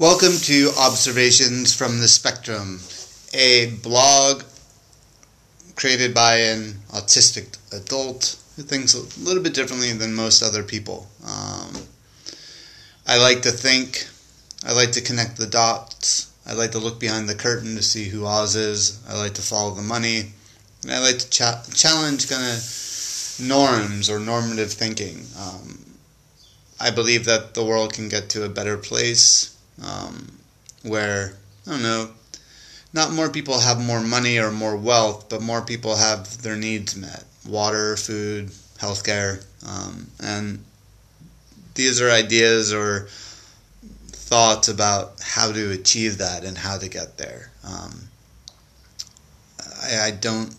Welcome to Observations from the Spectrum, a blog created by an autistic adult who thinks a little bit differently than most other people. Um, I like to think, I like to connect the dots, I like to look behind the curtain to see who Oz is, I like to follow the money, and I like to cha- challenge kind of norms or normative thinking. Um, I believe that the world can get to a better place um, where I don't know, not more people have more money or more wealth, but more people have their needs met: water, food, healthcare, um, and these are ideas or thoughts about how to achieve that and how to get there. Um, I, I don't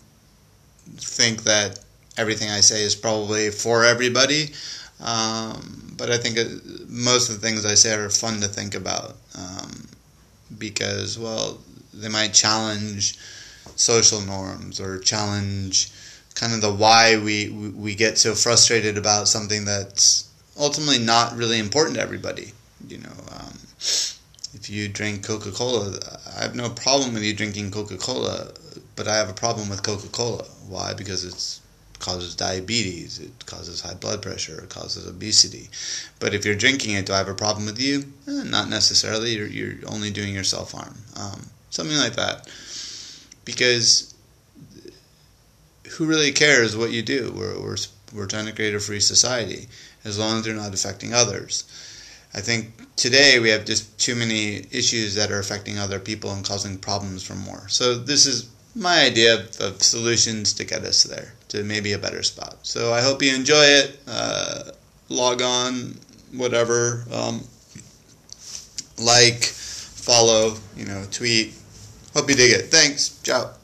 think that everything I say is probably for everybody. Um, but I think most of the things I say are fun to think about um, because, well, they might challenge social norms or challenge kind of the why we we get so frustrated about something that's ultimately not really important to everybody. You know, um, if you drink Coca Cola, I have no problem with you drinking Coca Cola, but I have a problem with Coca Cola. Why? Because it's causes diabetes, it causes high blood pressure, it causes obesity. But if you're drinking it, do I have a problem with you? Eh, not necessarily. You're, you're only doing yourself harm. Um, something like that. Because who really cares what you do? We're, we're, we're trying to create a free society as long as they're not affecting others. I think today we have just too many issues that are affecting other people and causing problems for more. So this is my idea of, of, solutions to get us there to maybe a better spot. So I hope you enjoy it. Uh, log on, whatever. Um, like, follow, you know, tweet. Hope you dig it. Thanks. Ciao.